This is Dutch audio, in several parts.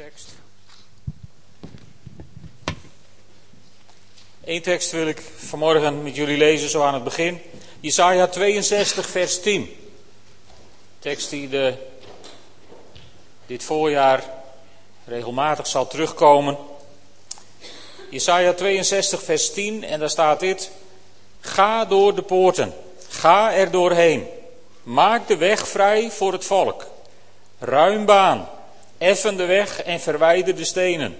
tekst. Eén tekst wil ik vanmorgen met jullie lezen, zo aan het begin. Jesaja 62, vers 10. Tekst die de, dit voorjaar regelmatig zal terugkomen. Jesaja 62, vers 10, en daar staat dit. Ga door de poorten, ga er doorheen. Maak de weg vrij voor het volk. Ruim baan, effen de weg en verwijder de stenen.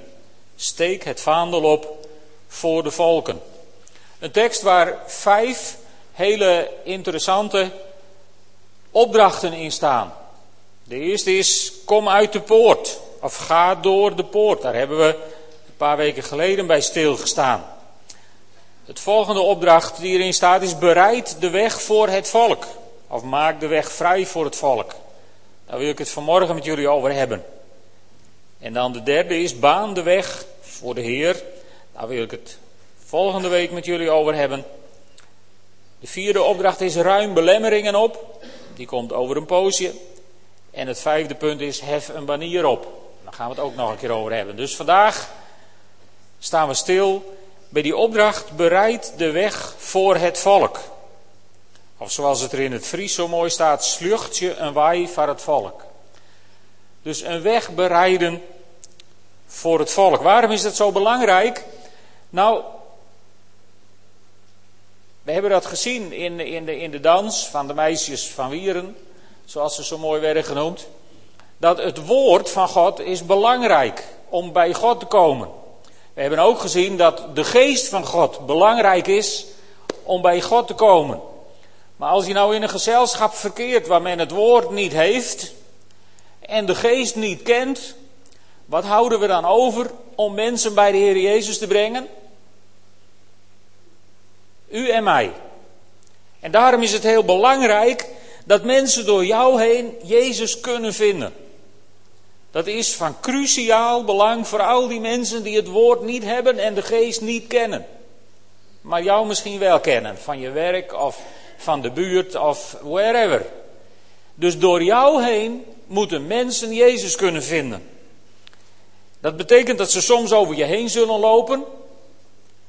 Steek het vaandel op voor de volken. Een tekst waar vijf hele interessante opdrachten in staan. De eerste is: kom uit de poort. Of ga door de poort. Daar hebben we een paar weken geleden bij stilgestaan. Het volgende opdracht die erin staat is: bereid de weg voor het volk. Of maak de weg vrij voor het volk. Daar wil ik het vanmorgen met jullie over hebben. En dan de derde is: baan de weg voor de Heer. Daar wil ik het volgende week met jullie over hebben. De vierde opdracht is ruim belemmeringen op. Die komt over een poosje. En het vijfde punt is hef een banier op. Daar gaan we het ook nog een keer over hebben. Dus vandaag staan we stil bij die opdracht bereid de weg voor het volk. Of zoals het er in het Fries zo mooi staat, slucht je een waai voor het volk. Dus een weg bereiden voor het volk. Waarom is dat zo belangrijk? Nou, we hebben dat gezien in, in, de, in de dans van de meisjes van Wieren, zoals ze zo mooi werden genoemd. Dat het woord van God is belangrijk om bij God te komen. We hebben ook gezien dat de geest van God belangrijk is om bij God te komen. Maar als je nou in een gezelschap verkeert waar men het woord niet heeft en de geest niet kent, wat houden we dan over om mensen bij de Heer Jezus te brengen? U en mij. En daarom is het heel belangrijk dat mensen door jou heen Jezus kunnen vinden. Dat is van cruciaal belang voor al die mensen die het woord niet hebben en de geest niet kennen. Maar jou misschien wel kennen, van je werk of van de buurt of wherever. Dus door jou heen moeten mensen Jezus kunnen vinden. Dat betekent dat ze soms over je heen zullen lopen,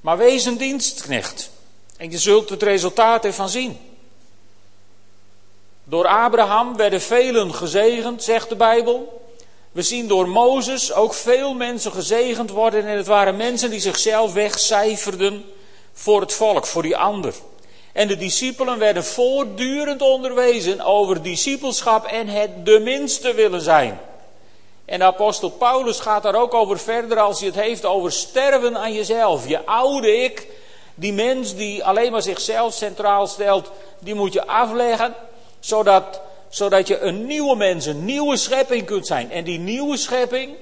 maar wees een dienstknecht. En je zult het resultaat ervan zien. Door Abraham werden velen gezegend, zegt de Bijbel. We zien door Mozes ook veel mensen gezegend worden. En het waren mensen die zichzelf wegcijferden voor het volk, voor die ander. En de discipelen werden voortdurend onderwezen over discipelschap en het de minste willen zijn. En de apostel Paulus gaat daar ook over verder als hij het heeft over sterven aan jezelf. Je oude ik, die mens die alleen maar zichzelf centraal stelt, die moet je afleggen, zodat, zodat je een nieuwe mens, een nieuwe schepping kunt zijn. En die nieuwe schepping,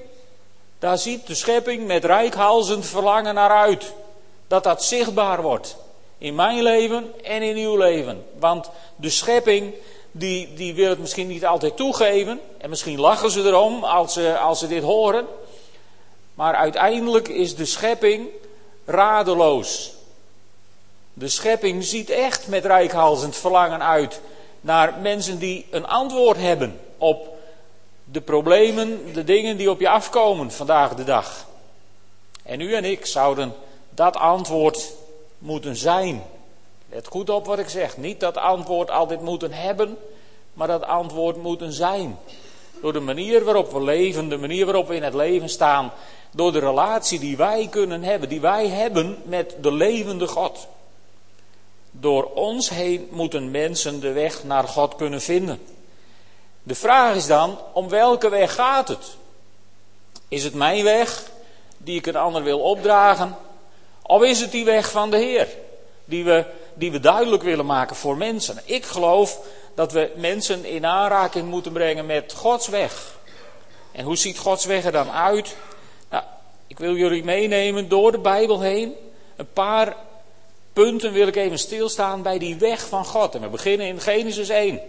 daar ziet de schepping met rijkhalzend verlangen naar uit. Dat dat zichtbaar wordt. In mijn leven en in uw leven. Want de schepping, die, die wil het misschien niet altijd toegeven. En misschien lachen ze erom als ze, als ze dit horen. Maar uiteindelijk is de schepping radeloos. De schepping ziet echt met rijkhalzend verlangen uit naar mensen die een antwoord hebben op de problemen, de dingen die op je afkomen vandaag de dag. En u en ik zouden dat antwoord moeten zijn. Let goed op wat ik zeg. Niet dat antwoord altijd moeten hebben, maar dat antwoord moeten zijn. Door de manier waarop we leven, de manier waarop we in het leven staan, door de relatie die wij kunnen hebben, die wij hebben met de levende God. Door ons heen moeten mensen de weg naar God kunnen vinden. De vraag is dan, om welke weg gaat het? Is het mijn weg, die ik een ander wil opdragen? Of is het die weg van de Heer, die we, die we duidelijk willen maken voor mensen? Ik geloof dat we mensen in aanraking moeten brengen met Gods weg. En hoe ziet Gods weg er dan uit? Nou, ik wil jullie meenemen door de Bijbel heen. Een paar punten wil ik even stilstaan bij die weg van God. En we beginnen in Genesis 1.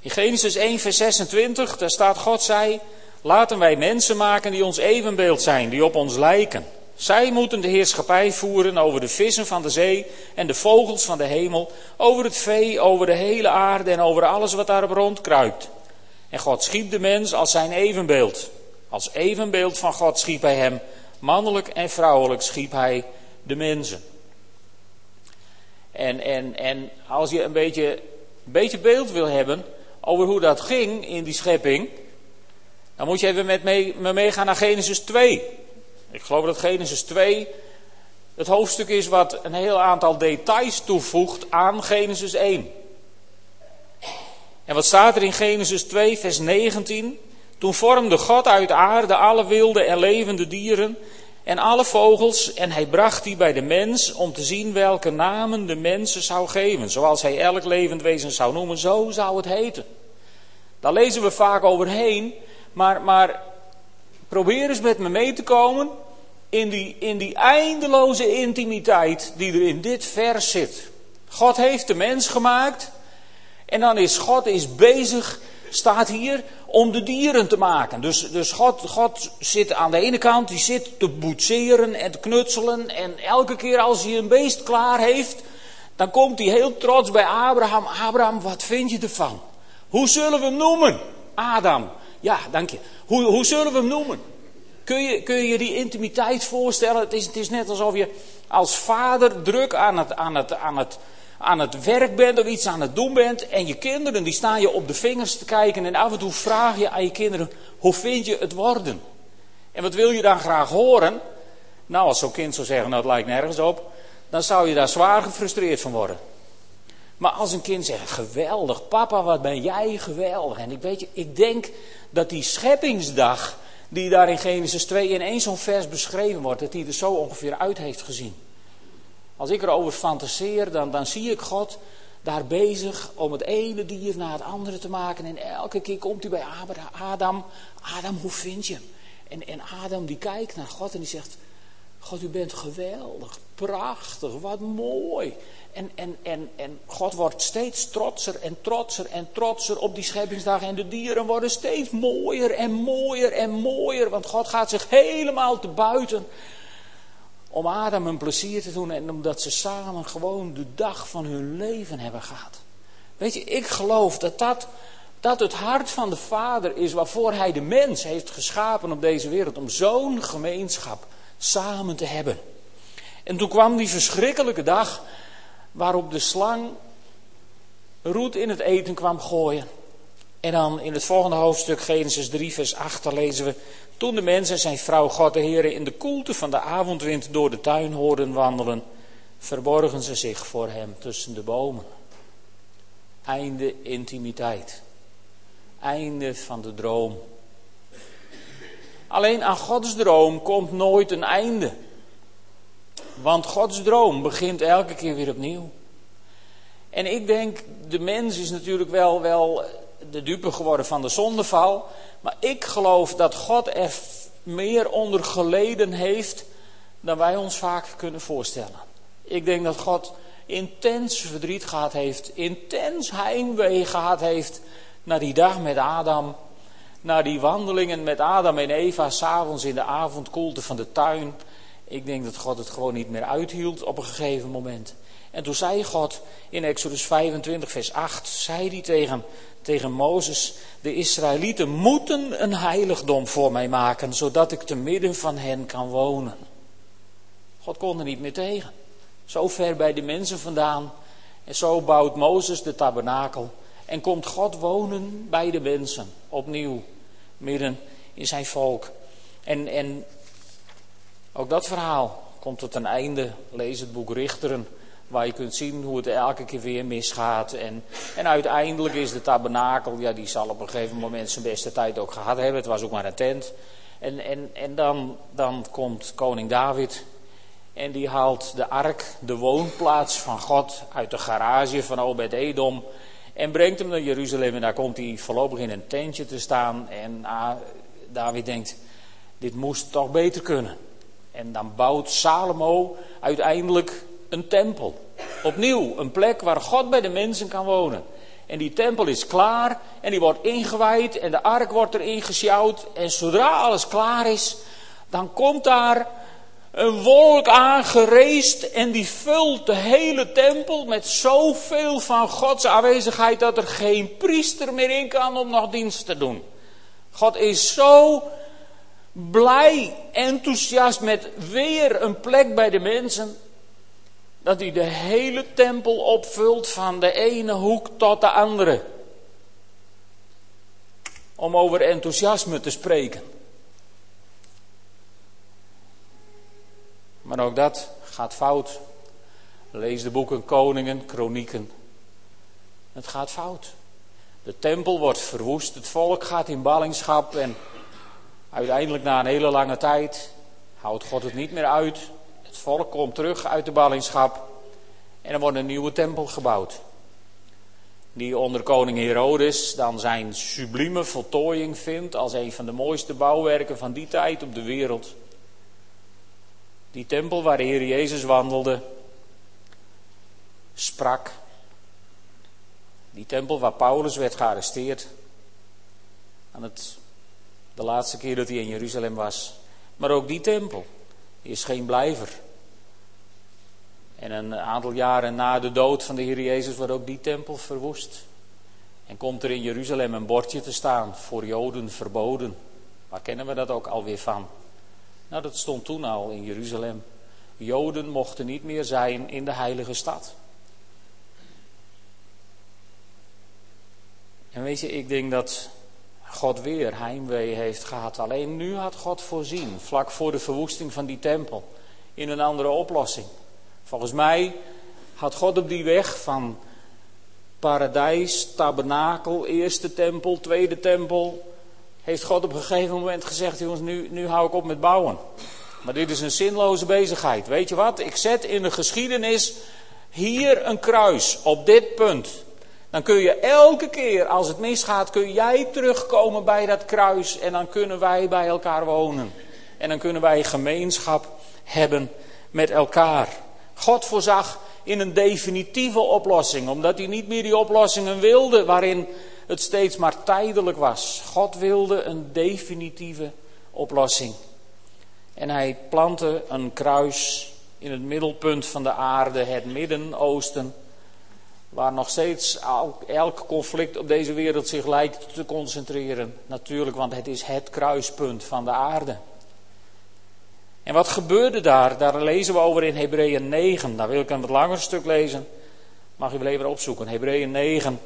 In Genesis 1, vers 26, daar staat: God zei: Laten wij mensen maken die ons evenbeeld zijn, die op ons lijken. Zij moeten de heerschappij voeren over de vissen van de zee en de vogels van de hemel, over het vee, over de hele aarde en over alles wat daarop rondkruipt. En God schiep de mens als zijn evenbeeld. Als evenbeeld van God schiep hij hem. Mannelijk en vrouwelijk schiep hij de mensen. En, en, en als je een beetje, een beetje beeld wil hebben over hoe dat ging in die schepping, dan moet je even met me meegaan naar Genesis 2. Ik geloof dat Genesis 2 het hoofdstuk is wat een heel aantal details toevoegt aan Genesis 1. En wat staat er in Genesis 2, vers 19? Toen vormde God uit aarde alle wilde en levende dieren en alle vogels en hij bracht die bij de mens om te zien welke namen de mensen zou geven. Zoals hij elk levend wezen zou noemen, zo zou het heten. Daar lezen we vaak overheen, maar, maar probeer eens met me mee te komen in die, in die eindeloze intimiteit die er in dit vers zit. God heeft de mens gemaakt en dan is God is bezig, staat hier, om de dieren te maken. Dus, dus God, God zit aan de ene kant, die zit te boetseren en te knutselen. En elke keer als hij een beest klaar heeft, dan komt hij heel trots bij Abraham. Abraham, wat vind je ervan? Hoe zullen we hem noemen? Adam. Ja, dank je. Hoe, hoe zullen we hem noemen? Kun je, kun je die intimiteit voorstellen? Het is, het is net alsof je als vader druk aan het, aan, het, aan, het, aan het werk bent of iets aan het doen bent. En je kinderen die staan je op de vingers te kijken. En af en toe vraag je aan je kinderen: hoe vind je het worden? En wat wil je dan graag horen? Nou, als zo'n kind zou zeggen: nou, het lijkt nergens op. Dan zou je daar zwaar gefrustreerd van worden. Maar als een kind zegt: geweldig, papa, wat ben jij geweldig. En ik weet je, ik denk dat die scheppingsdag die daar in Genesis 2 in één zo'n vers beschreven wordt, dat hij er zo ongeveer uit heeft gezien. Als ik erover fantaseer, dan, dan zie ik God daar bezig om het ene dier na het andere te maken. En elke keer komt hij bij Adam. Adam, hoe vind je hem? En, en Adam die kijkt naar God en die zegt, God, u bent geweldig, prachtig, wat mooi. En, en, en, en God wordt steeds trotser en trotser en trotser op die scheppingsdag. En de dieren worden steeds mooier en mooier en mooier. Want God gaat zich helemaal te buiten om Adam een plezier te doen. En omdat ze samen gewoon de dag van hun leven hebben gehad. Weet je, ik geloof dat dat, dat het hart van de Vader is waarvoor Hij de mens heeft geschapen op deze wereld. Om zo'n gemeenschap samen te hebben. En toen kwam die verschrikkelijke dag waarop de slang roet in het eten kwam gooien. En dan in het volgende hoofdstuk, Genesis 3, vers 8, lezen we... Toen de mens en zijn vrouw God de Heer in de koelte van de avondwind door de tuin hoorden wandelen... verborgen ze zich voor hem tussen de bomen. Einde intimiteit. Einde van de droom. Alleen aan Gods droom komt nooit een einde. Want Gods droom begint elke keer weer opnieuw. En ik denk, de mens is natuurlijk wel, wel de dupe geworden van de zondeval. Maar ik geloof dat God er meer onder geleden heeft dan wij ons vaak kunnen voorstellen. Ik denk dat God intens verdriet gehad heeft, intens heimwee gehad heeft naar die dag met Adam. Naar die wandelingen met Adam en Eva, s'avonds in de avondkoelte van de tuin. Ik denk dat God het gewoon niet meer uithield op een gegeven moment. En toen zei God in Exodus 25, vers 8, zei hij tegen, tegen Mozes, de Israëlieten moeten een heiligdom voor mij maken, zodat ik te midden van hen kan wonen. God kon er niet meer tegen. Zo ver bij de mensen vandaan. En zo bouwt Mozes de tabernakel. En komt God wonen bij de mensen, opnieuw, midden in zijn volk. En, en ook dat verhaal komt tot een einde. Lees het boek Richteren, waar je kunt zien hoe het elke keer weer misgaat. En, en uiteindelijk is de tabernakel, ja, die zal op een gegeven moment zijn beste tijd ook gehad hebben. Het was ook maar een tent. En, en, en dan, dan komt koning David en die haalt de ark, de woonplaats van God, uit de garage van Obed-Edom. En brengt hem naar Jeruzalem en daar komt hij voorlopig in een tentje te staan. En ah, David denkt, dit moest toch beter kunnen. En dan bouwt Salomo uiteindelijk een tempel. Opnieuw, een plek waar God bij de mensen kan wonen. En die tempel is klaar en die wordt ingewijd en de ark wordt erin gesjouwd. En zodra alles klaar is, dan komt daar een wolk aangereest en die vult de hele tempel met zoveel van Gods aanwezigheid dat er geen priester meer in kan om nog dienst te doen. God is zo blij, enthousiast met weer een plek bij de mensen, dat hij de hele tempel opvult van de ene hoek tot de andere. Om over enthousiasme te spreken. Maar ook dat gaat fout. Lees de boeken Koningen, Kronieken. Het gaat fout. De tempel wordt verwoest, het volk gaat in ballingschap en uiteindelijk na een hele lange tijd houdt God het niet meer uit. Het volk komt terug uit de ballingschap en er wordt een nieuwe tempel gebouwd. Die onder koning Herodes dan zijn sublieme voltooiing vindt als een van de mooiste bouwwerken van die tijd op de wereld. Die tempel waar de Heer Jezus wandelde, sprak. Die tempel waar Paulus werd gearresteerd. Aan het, de laatste keer dat hij in Jeruzalem was. Maar ook die tempel is geen blijver. En een aantal jaren na de dood van de Heer Jezus wordt ook die tempel verwoest. En komt er in Jeruzalem een bordje te staan voor Joden verboden. Waar kennen we dat ook alweer van? Nou, dat stond toen al in Jeruzalem. Joden mochten niet meer zijn in de heilige stad. En weet je, ik denk dat God weer heimwee heeft gehad. Alleen nu had God voorzien, vlak voor de verwoesting van die tempel, in een andere oplossing. Volgens mij had God op die weg van paradijs, tabernakel, eerste tempel, tweede tempel, heeft God op een gegeven moment gezegd, jongens, nu, nu hou ik op met bouwen. Maar dit is een zinloze bezigheid. Weet je wat? Ik zet in de geschiedenis hier een kruis op dit punt. Dan kun je elke keer als het misgaat, kun jij terugkomen bij dat kruis en dan kunnen wij bij elkaar wonen. En dan kunnen wij gemeenschap hebben met elkaar. God voorzag in een definitieve oplossing, omdat hij niet meer die oplossingen wilde waarin het steeds maar tijdelijk was. God wilde een definitieve oplossing. En hij plantte een kruis in het middelpunt van de aarde, het Midden-Oosten, waar nog steeds elk conflict op deze wereld zich lijkt te concentreren. Natuurlijk, want het is het kruispunt van de aarde. En wat gebeurde daar? Daar lezen we over in Hebreeën 9. Daar wil ik een wat langer stuk lezen. Mag u wel even opzoeken. Hebreeën 9.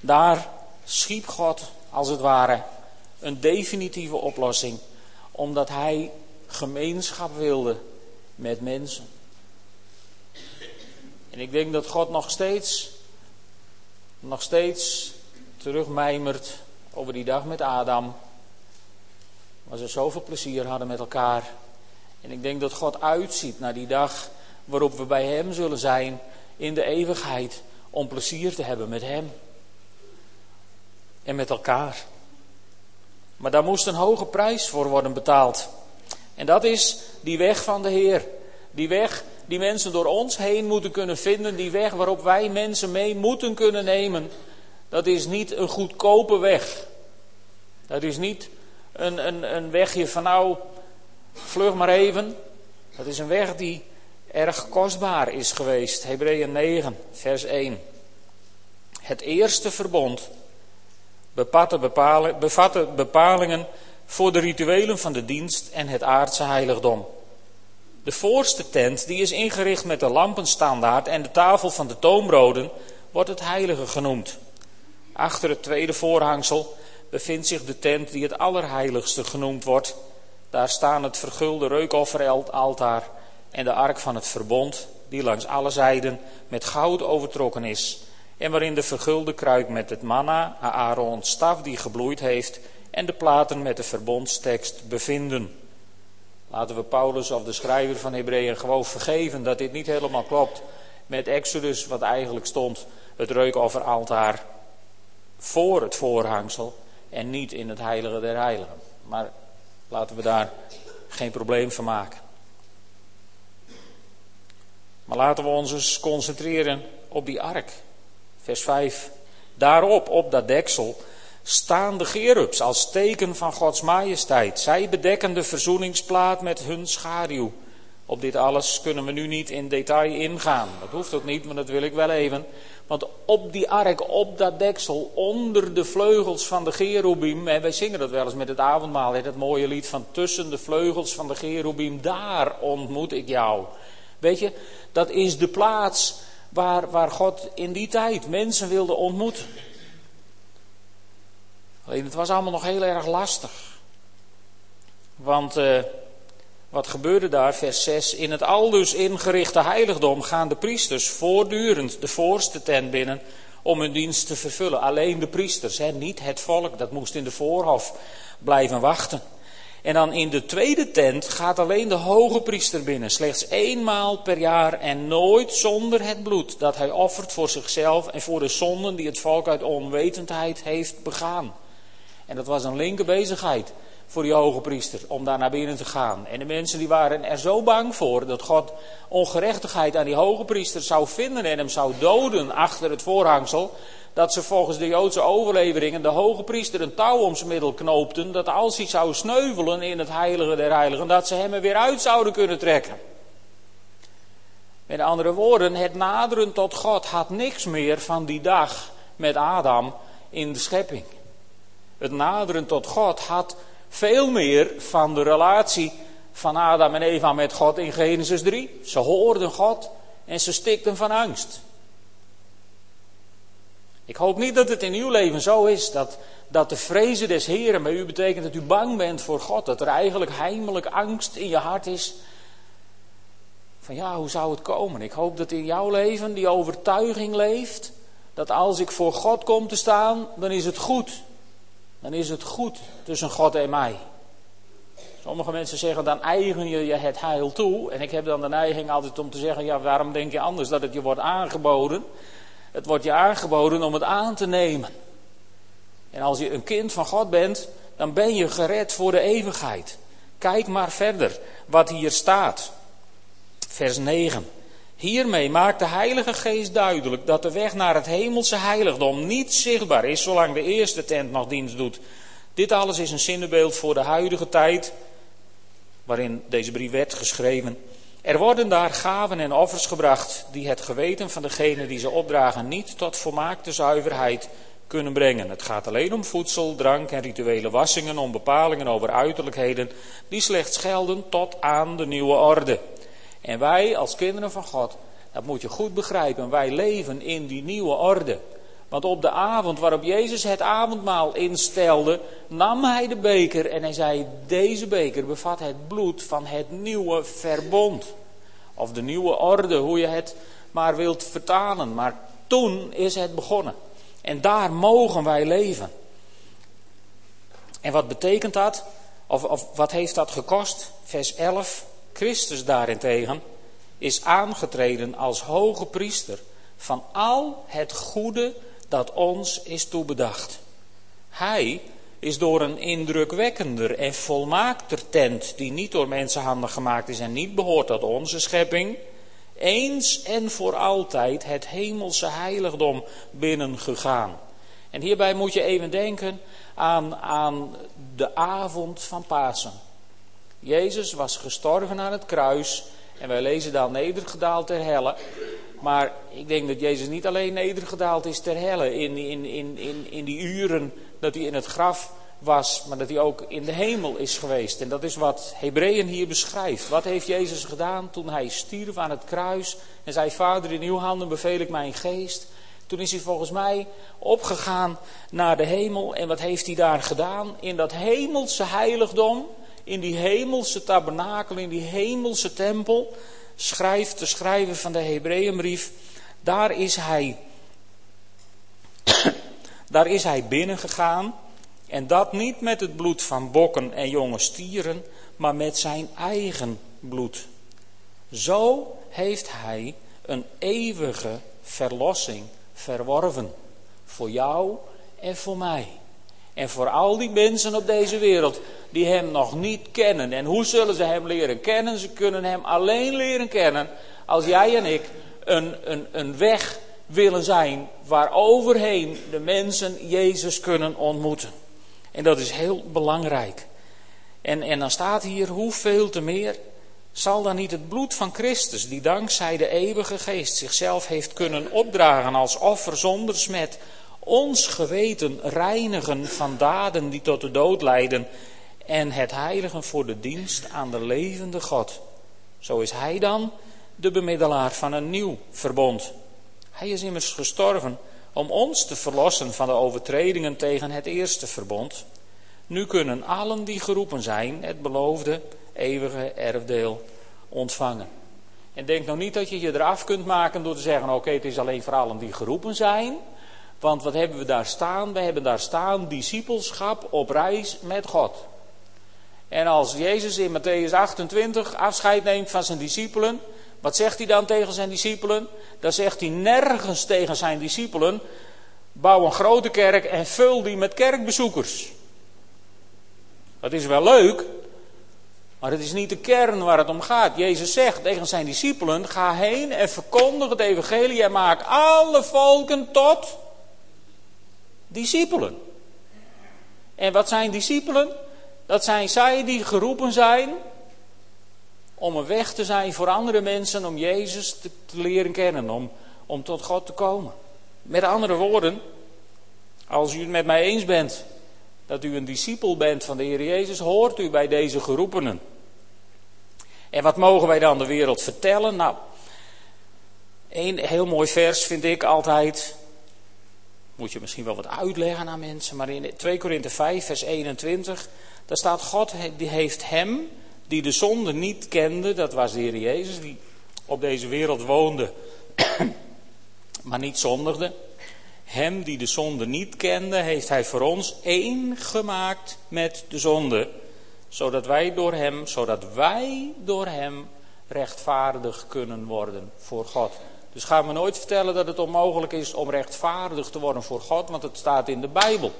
Daar schiep God, als het ware, een definitieve oplossing. Omdat hij gemeenschap wilde met mensen. En ik denk dat God nog steeds, nog steeds terugmijmert over die dag met Adam Waar ze zoveel plezier hadden met elkaar. En ik denk dat God uitziet naar die dag waarop we bij Hem zullen zijn in de eeuwigheid. Om plezier te hebben met Hem. En met elkaar. Maar daar moest een hoge prijs voor worden betaald. En dat is die weg van de Heer. Die weg die mensen door ons heen moeten kunnen vinden. Die weg waarop wij mensen mee moeten kunnen nemen. Dat is niet een goedkope weg. Dat is niet een, een, een wegje van nou, vlug maar even. Dat is een weg die erg kostbaar is geweest. Hebreeën 9, vers 1. Het eerste verbond bevatte bepalingen voor de rituelen van de dienst en het aardse heiligdom. De voorste tent, die is ingericht met de lampenstandaard en de tafel van de toomroden, wordt het heilige genoemd. Achter het tweede voorhangsel bevindt zich de tent die het Allerheiligste genoemd wordt. Daar staan het vergulde reukofferaltaar en de ark van het verbond, die langs alle zijden met goud overtrokken is. En waarin de vergulde kruik met het manna, Aaron's staf die gebloeid heeft, en de platen met de verbondstekst bevinden. Laten we Paulus of de schrijver van Hebreeën gewoon vergeven dat dit niet helemaal klopt met Exodus, wat eigenlijk stond, het reukofferaltaar voor het voorhangsel en niet in het heilige der heiligen. Maar laten we daar geen probleem van maken. Maar laten we ons eens concentreren op die ark. Vers 5. Daarop, op dat deksel, staan de gerubs als teken van Gods majesteit. Zij bedekken de verzoeningsplaat met hun schaduw. Op dit alles kunnen we nu niet in detail ingaan. Dat hoeft ook niet, maar dat wil ik wel even. Want op die ark, op dat deksel, onder de vleugels van de cherubim, en wij zingen dat wel eens met het avondmaal, het mooie lied van tussen de vleugels van de cherubim, daar ontmoet ik jou. Weet je, dat is de plaats waar, waar God in die tijd mensen wilde ontmoeten. Alleen het was allemaal nog heel erg lastig. Want uh, wat gebeurde daar, vers 6? In het aldus ingerichte heiligdom gaan de priesters voortdurend de voorste tent binnen om hun dienst te vervullen. Alleen de priesters, hè, niet het volk, dat moest in de voorhof blijven wachten. En dan in de tweede tent gaat alleen de hoge priester binnen, slechts eenmaal per jaar en nooit zonder het bloed dat hij offert voor zichzelf en voor de zonden die het volk uit onwetendheid heeft begaan. En dat was een linker bezigheid voor die hoge priester om daar naar binnen te gaan. En de mensen die waren er zo bang voor dat God ongerechtigheid aan die hoge priester zou vinden en hem zou doden achter het voorhangsel, dat ze volgens de Joodse overleveringen de hoge priester een touw om zijn middel knoopten, dat als hij zou sneuvelen in het heilige der heiligen, dat ze hem er weer uit zouden kunnen trekken. Met andere woorden, het naderen tot God had niks meer van die dag met Adam in de schepping. Het naderen tot God had veel meer van de relatie van Adam en Eva met God in Genesis 3. Ze hoorden God en ze stikten van angst. Ik hoop niet dat het in uw leven zo is dat, dat de vrezen des Heren bij u betekent dat u bang bent voor God. Dat er eigenlijk heimelijk angst in je hart is. Van ja, hoe zou het komen? Ik hoop dat in jouw leven die overtuiging leeft. Dat als ik voor God kom te staan, dan is het goed dan is het goed tussen God en mij. Sommige mensen zeggen dan eigen je je het heil toe. En ik heb dan de neiging altijd om te zeggen, ja waarom denk je anders dat het je wordt aangeboden? Het wordt je aangeboden om het aan te nemen. En als je een kind van God bent, dan ben je gered voor de eeuwigheid. Kijk maar verder wat hier staat. Vers 9. Hiermee maakt de Heilige Geest duidelijk dat de weg naar het hemelse heiligdom niet zichtbaar is zolang de eerste tent nog dienst doet. Dit alles is een zinnebeeld voor de huidige tijd waarin deze brief werd geschreven. Er worden daar gaven en offers gebracht die het geweten van degene die ze opdragen niet tot volmaakte zuiverheid kunnen brengen. Het gaat alleen om voedsel, drank en rituele wassingen, om bepalingen over uiterlijkheden die slechts gelden tot aan de nieuwe orde. En wij als kinderen van God, dat moet je goed begrijpen, wij leven in die nieuwe orde. Want op de avond waarop Jezus het avondmaal instelde, nam hij de beker en hij zei: Deze beker bevat het bloed van het nieuwe verbond. Of de nieuwe orde, hoe je het maar wilt vertalen. Maar toen is het begonnen. En daar mogen wij leven. En wat betekent dat? Of, of wat heeft dat gekost? Vers 11. Christus daarentegen is aangetreden als hoge priester van al het goede dat ons is toebedacht. Hij is door een indrukwekkender en volmaakter tent, die niet door mensenhanden gemaakt is en niet behoort tot onze schepping, eens en voor altijd het hemelse heiligdom binnengegaan. En hierbij moet je even denken aan, aan de avond van Pasen. Jezus was gestorven aan het kruis en wij lezen dan nedergedaald ter helle. Maar ik denk dat Jezus niet alleen nedergedaald is ter helle in, in, in, in, in die uren dat hij in het graf was, maar dat hij ook in de hemel is geweest. En dat is wat Hebreeën hier beschrijft. Wat heeft Jezus gedaan toen hij stierf aan het kruis en zei: Vader, in uw handen beveel ik mijn geest. Toen is hij volgens mij opgegaan naar de hemel. En wat heeft hij daar gedaan? In dat hemelse heiligdom in die hemelse tabernakel, in die hemelse tempel, schrijft de schrijver van de Hebreeënbrief, daar is hij, daar is hij binnengegaan. En dat niet met het bloed van bokken en jonge stieren, maar met zijn eigen bloed. Zo heeft hij een eeuwige verlossing verworven. Voor jou en voor mij. En voor al die mensen op deze wereld die Hem nog niet kennen. En hoe zullen ze Hem leren kennen? Ze kunnen Hem alleen leren kennen als jij en ik een, een, een weg willen zijn waar overheen de mensen Jezus kunnen ontmoeten. En dat is heel belangrijk. En, en dan staat hier hoeveel te meer zal dan niet het bloed van Christus, die dankzij de eeuwige geest zichzelf heeft kunnen opdragen als offer zonder smet, ons geweten reinigen van daden die tot de dood leiden en het heiligen voor de dienst aan de levende God. Zo is Hij dan de bemiddelaar van een nieuw verbond. Hij is immers gestorven om ons te verlossen van de overtredingen tegen het eerste verbond. Nu kunnen allen die geroepen zijn het beloofde eeuwige erfdeel ontvangen. En denk nou niet dat je je eraf kunt maken door te zeggen: oké, het is alleen voor allen die geroepen zijn. Want wat hebben we daar staan? We hebben daar staan discipelschap op reis met God. En als Jezus in Matthäus 28 afscheid neemt van zijn discipelen, wat zegt hij dan tegen zijn discipelen? Dan zegt hij nergens tegen zijn discipelen: bouw een grote kerk en vul die met kerkbezoekers. Dat is wel leuk, maar het is niet de kern waar het om gaat. Jezus zegt tegen zijn discipelen: ga heen en verkondig het evangelie en maak alle volken tot discipelen. En wat zijn discipelen? Dat zijn zij die geroepen zijn om een weg te zijn voor andere mensen om Jezus te, leren kennen, om, om tot God te komen. Met andere woorden, als u het met mij eens bent dat u een discipel bent van de Heer Jezus, hoort u bij deze geroepenen. En wat mogen wij dan de wereld vertellen? Nou, een heel mooi vers vind ik altijd. Moet je misschien wel wat uitleggen aan mensen, maar in 2 Korinthe 5, vers 21, daar staat: God heeft hem die de zonde niet kende, dat was de Heer Jezus, die op deze wereld woonde, maar niet zondigde. Hem die de zonde niet kende, heeft hij voor ons één gemaakt met de zonde, zodat wij door hem, zodat wij door hem rechtvaardig kunnen worden voor God. Dus gaan we nooit vertellen dat het onmogelijk is om rechtvaardig te worden voor God, want het staat in de Bijbel.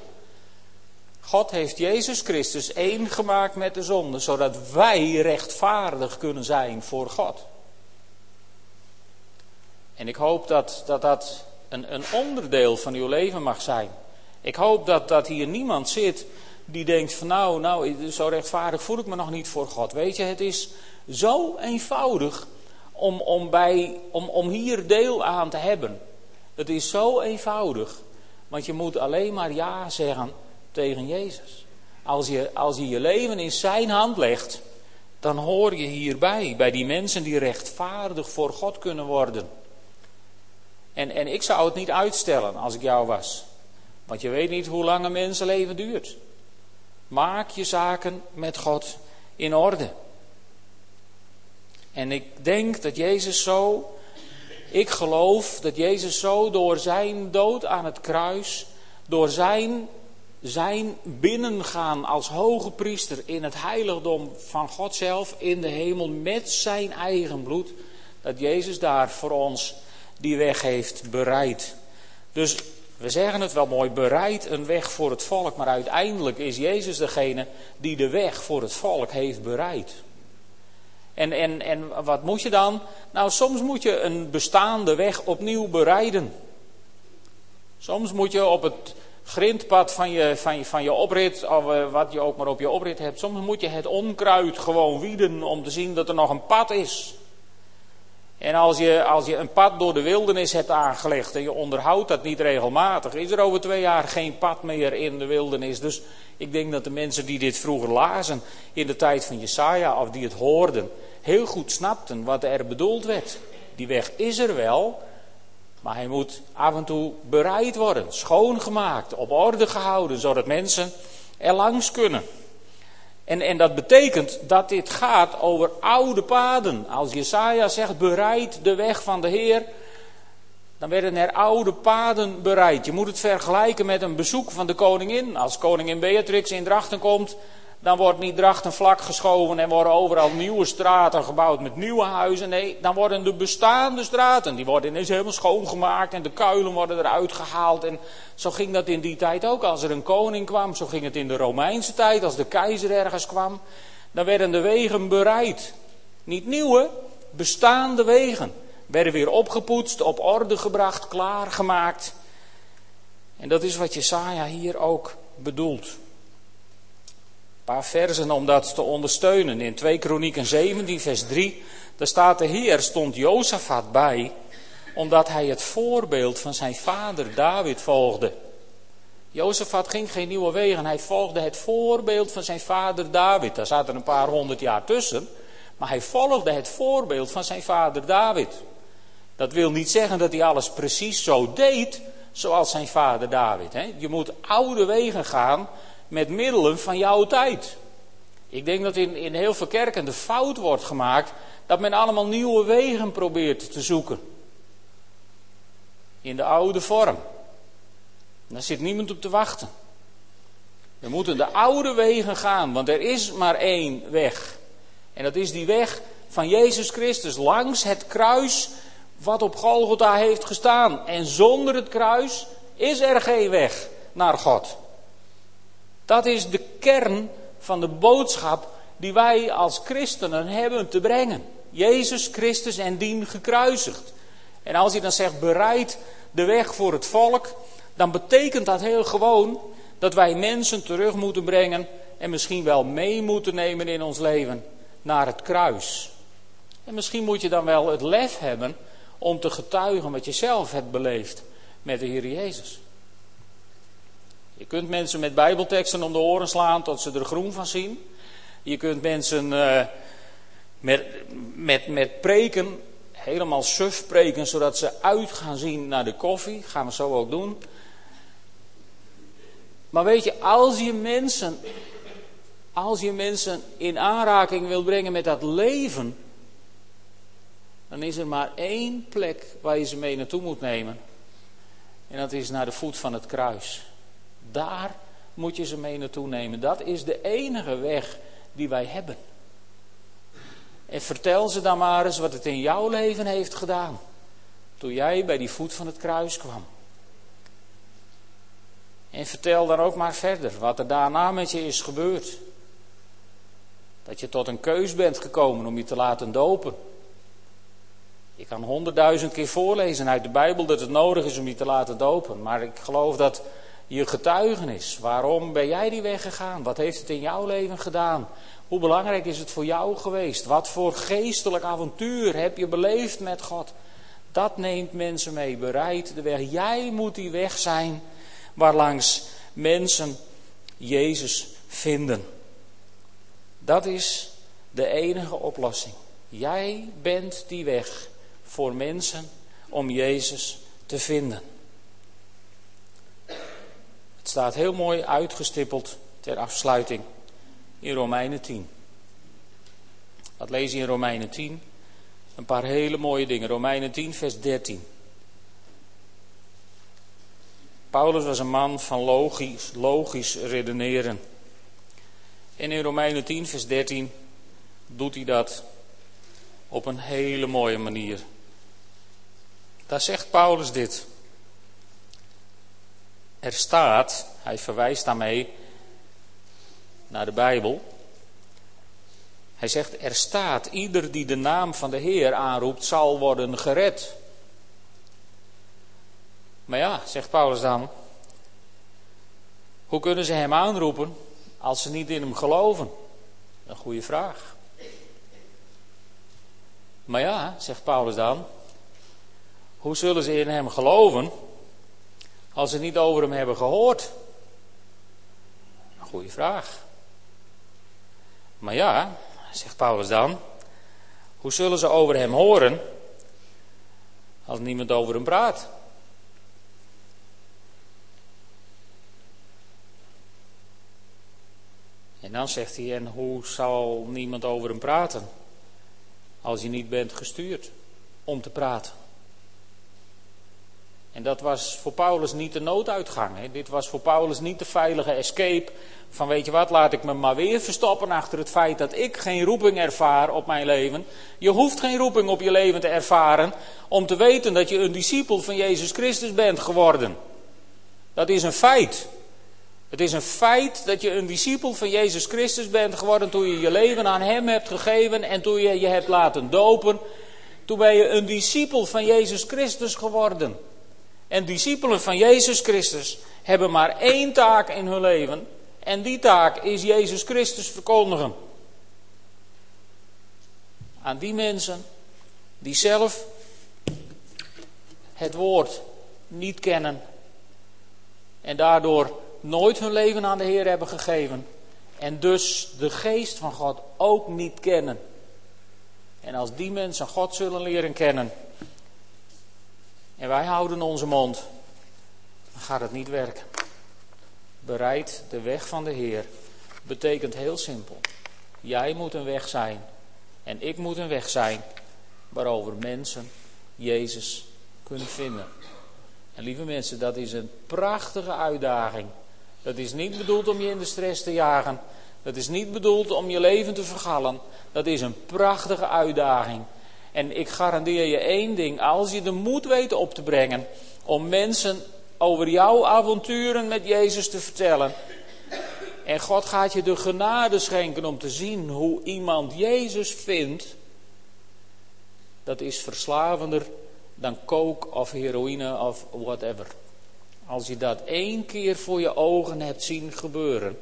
God heeft Jezus Christus één gemaakt met de zonde, zodat wij rechtvaardig kunnen zijn voor God. En ik hoop dat dat, dat een, een onderdeel van uw leven mag zijn. Ik hoop dat, dat hier niemand zit die denkt van nou, nou, zo rechtvaardig voel ik me nog niet voor God. Weet je, het is zo eenvoudig om, om, bij, om, om hier deel aan te hebben. Het is zo eenvoudig, want je moet alleen maar ja zeggen tegen Jezus. Als je, als je je leven in zijn hand legt, dan hoor je hierbij, bij die mensen die rechtvaardig voor God kunnen worden. En, en ik zou het niet uitstellen als ik jou was. Want je weet niet hoe lang een mensenleven duurt. Maak je zaken met God in orde. En ik denk dat Jezus zo, ik geloof dat Jezus zo door zijn dood aan het kruis, door zijn zijn binnengaan als hoge priester in het heiligdom van God zelf in de hemel met zijn eigen bloed, dat Jezus daar voor ons die weg heeft bereid. Dus we zeggen het wel mooi, bereid een weg voor het volk, maar uiteindelijk is Jezus degene die de weg voor het volk heeft bereid. En, en, en wat moet je dan? Nou, soms moet je een bestaande weg opnieuw bereiden. Soms moet je op het grindpad van je, van je, van je oprit, of eh, wat je ook maar op je oprit hebt. Soms moet je het onkruid gewoon wieden om te zien dat er nog een pad is. En als je, als je een pad door de wildernis hebt aangelegd en je onderhoudt dat niet regelmatig, is er over twee jaar geen pad meer in de wildernis. Dus ik denk dat de mensen die dit vroeger lazen in de tijd van Jesaja, of die het hoorden, heel goed snapten wat er bedoeld werd. Die weg is er wel, maar hij moet af en toe bereid worden, schoongemaakt, op orde gehouden, zodat mensen er langs kunnen. En, en dat betekent dat dit gaat over oude paden. Als Jesaja zegt, bereid de weg van de Heer, dan werden er oude paden bereid. Je moet het vergelijken met een bezoek van de koningin. Als koningin Beatrix in Drachten komt, dan wordt niet Drachten vlak geschoven en worden overal nieuwe straten gebouwd met nieuwe huizen. Nee, dan worden de bestaande straten, die worden ineens helemaal schoongemaakt en de kuilen worden eruit gehaald. En zo ging dat in die tijd ook. Als er een koning kwam, zo ging het in de Romeinse tijd, als de keizer ergens kwam, dan werden de wegen bereid. Niet nieuwe, bestaande wegen. werden weer opgepoetst, op orde gebracht, klaargemaakt. En dat is wat Jesaja hier ook bedoelt. Paar versen om dat te ondersteunen. In 2 Kronieken 17, vers 3, daar staat de Heer, stond Jozefat bij, omdat hij het voorbeeld van zijn vader David volgde. Jozefat ging geen nieuwe wegen, hij volgde het voorbeeld van zijn vader David. Daar zaten een paar honderd jaar tussen, maar hij volgde het voorbeeld van zijn vader David. Dat wil niet zeggen dat hij alles precies zo deed zoals zijn vader David. Hè? Je moet oude wegen gaan met middelen van jouw tijd. Ik denk dat in, in heel veel kerken de fout wordt gemaakt dat men allemaal nieuwe wegen probeert te zoeken. In de oude vorm. Daar zit niemand op te wachten. We moeten de oude wegen gaan, want er is maar één weg. En dat is die weg van Jezus Christus langs het kruis wat op Golgotha heeft gestaan. En zonder het kruis is er geen weg naar God. Dat is de kern van de boodschap die wij als christenen hebben te brengen. Jezus Christus en dien gekruisigd. En als hij dan zegt bereid de weg voor het volk, dan betekent dat heel gewoon dat wij mensen terug moeten brengen en misschien wel mee moeten nemen in ons leven naar het kruis. En misschien moet je dan wel het lef hebben om te getuigen wat je zelf hebt beleefd met de Heer Jezus. Je kunt mensen met bijbelteksten om de oren slaan tot ze er groen van zien. Je kunt mensen uh, met, met, met preken helemaal suf preken, zodat ze uit gaan zien naar de koffie. Gaan we zo ook doen. Maar weet je, als je mensen, als je mensen in aanraking wil brengen met dat leven, dan is er maar één plek waar je ze mee naartoe moet nemen. En dat is naar de voet van het kruis. Daar moet je ze mee naartoe nemen. Dat is de enige weg die wij hebben. En vertel ze dan maar eens wat het in jouw leven heeft gedaan. Toen jij bij die voet van het kruis kwam. En vertel dan ook maar verder wat er daarna met je is gebeurd. Dat je tot een keus bent gekomen om je te laten dopen. Je kan honderdduizend keer voorlezen uit de Bijbel dat het nodig is om je te laten dopen. Maar ik geloof dat je getuigenis, waarom ben jij die weg gegaan? Wat heeft het in jouw leven gedaan? Hoe belangrijk is het voor jou geweest? Wat voor geestelijk avontuur heb je beleefd met God? Dat neemt mensen mee, bereid de weg. Jij moet die weg zijn waarlangs mensen Jezus vinden. Dat is de enige oplossing. Jij bent die weg voor mensen om Jezus te vinden. Het staat heel mooi uitgestippeld ter afsluiting in Romeinen 10. Wat lees je in Romeinen 10? Een paar hele mooie dingen. Romeinen 10, vers 13. Paulus was een man van logisch, logisch redeneren. En in Romeinen 10, vers 13 doet hij dat op een hele mooie manier. Daar zegt Paulus dit. Er staat, hij verwijst daarmee naar de Bijbel. Hij zegt, er staat, ieder die de naam van de Heer aanroept, zal worden gered. Maar ja, zegt Paulus dan, hoe kunnen ze hem aanroepen als ze niet in hem geloven? Een goede vraag. Maar ja, zegt Paulus dan, hoe zullen ze in hem geloven als ze niet over hem hebben gehoord? Een goede vraag. Maar ja, zegt Paulus dan, hoe zullen ze over hem horen als niemand over hem praat? En dan zegt hij, en hoe zal niemand over hem praten als je niet bent gestuurd om te praten? En dat was voor Paulus niet de nooduitgang. Hè. Dit was voor Paulus niet de veilige escape van weet je wat, laat ik me maar weer verstoppen achter het feit dat ik geen roeping ervaar op mijn leven. Je hoeft geen roeping op je leven te ervaren om te weten dat je een discipel van Jezus Christus bent geworden. Dat is een feit. Het is een feit dat je een discipel van Jezus Christus bent geworden toen je je leven aan Hem hebt gegeven en toen je je hebt laten dopen. Toen ben je een discipel van Jezus Christus geworden. En discipelen van Jezus Christus hebben maar één taak in hun leven. En die taak is Jezus Christus verkondigen. Aan die mensen die zelf het woord niet kennen. En daardoor nooit hun leven aan de Heer hebben gegeven. En dus de geest van God ook niet kennen. En als die mensen God zullen leren kennen. En wij houden onze mond. Dan gaat het niet werken. Bereid de weg van de Heer. Betekent heel simpel. Jij moet een weg zijn. En ik moet een weg zijn. Waarover mensen Jezus kunnen vinden. En lieve mensen, dat is een prachtige uitdaging. Dat is niet bedoeld om je in de stress te jagen. Dat is niet bedoeld om je leven te vergallen. Dat is een prachtige uitdaging. En ik garandeer je één ding. Als je de moed weet op te brengen om mensen over jouw avonturen met Jezus te vertellen. En God gaat je de genade schenken om te zien hoe iemand Jezus vindt. Dat is verslavender dan coke of heroïne of whatever. Als je dat één keer voor je ogen hebt zien gebeuren,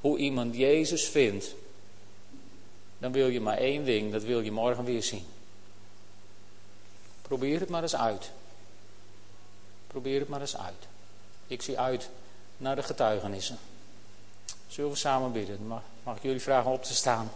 hoe iemand Jezus vindt, dan wil je maar één ding, dat wil je morgen weer zien. Probeer het maar eens uit. Probeer het maar eens uit. Ik zie uit naar de getuigenissen. Zullen we samen bidden? Mag, ik jullie vragen op te staan?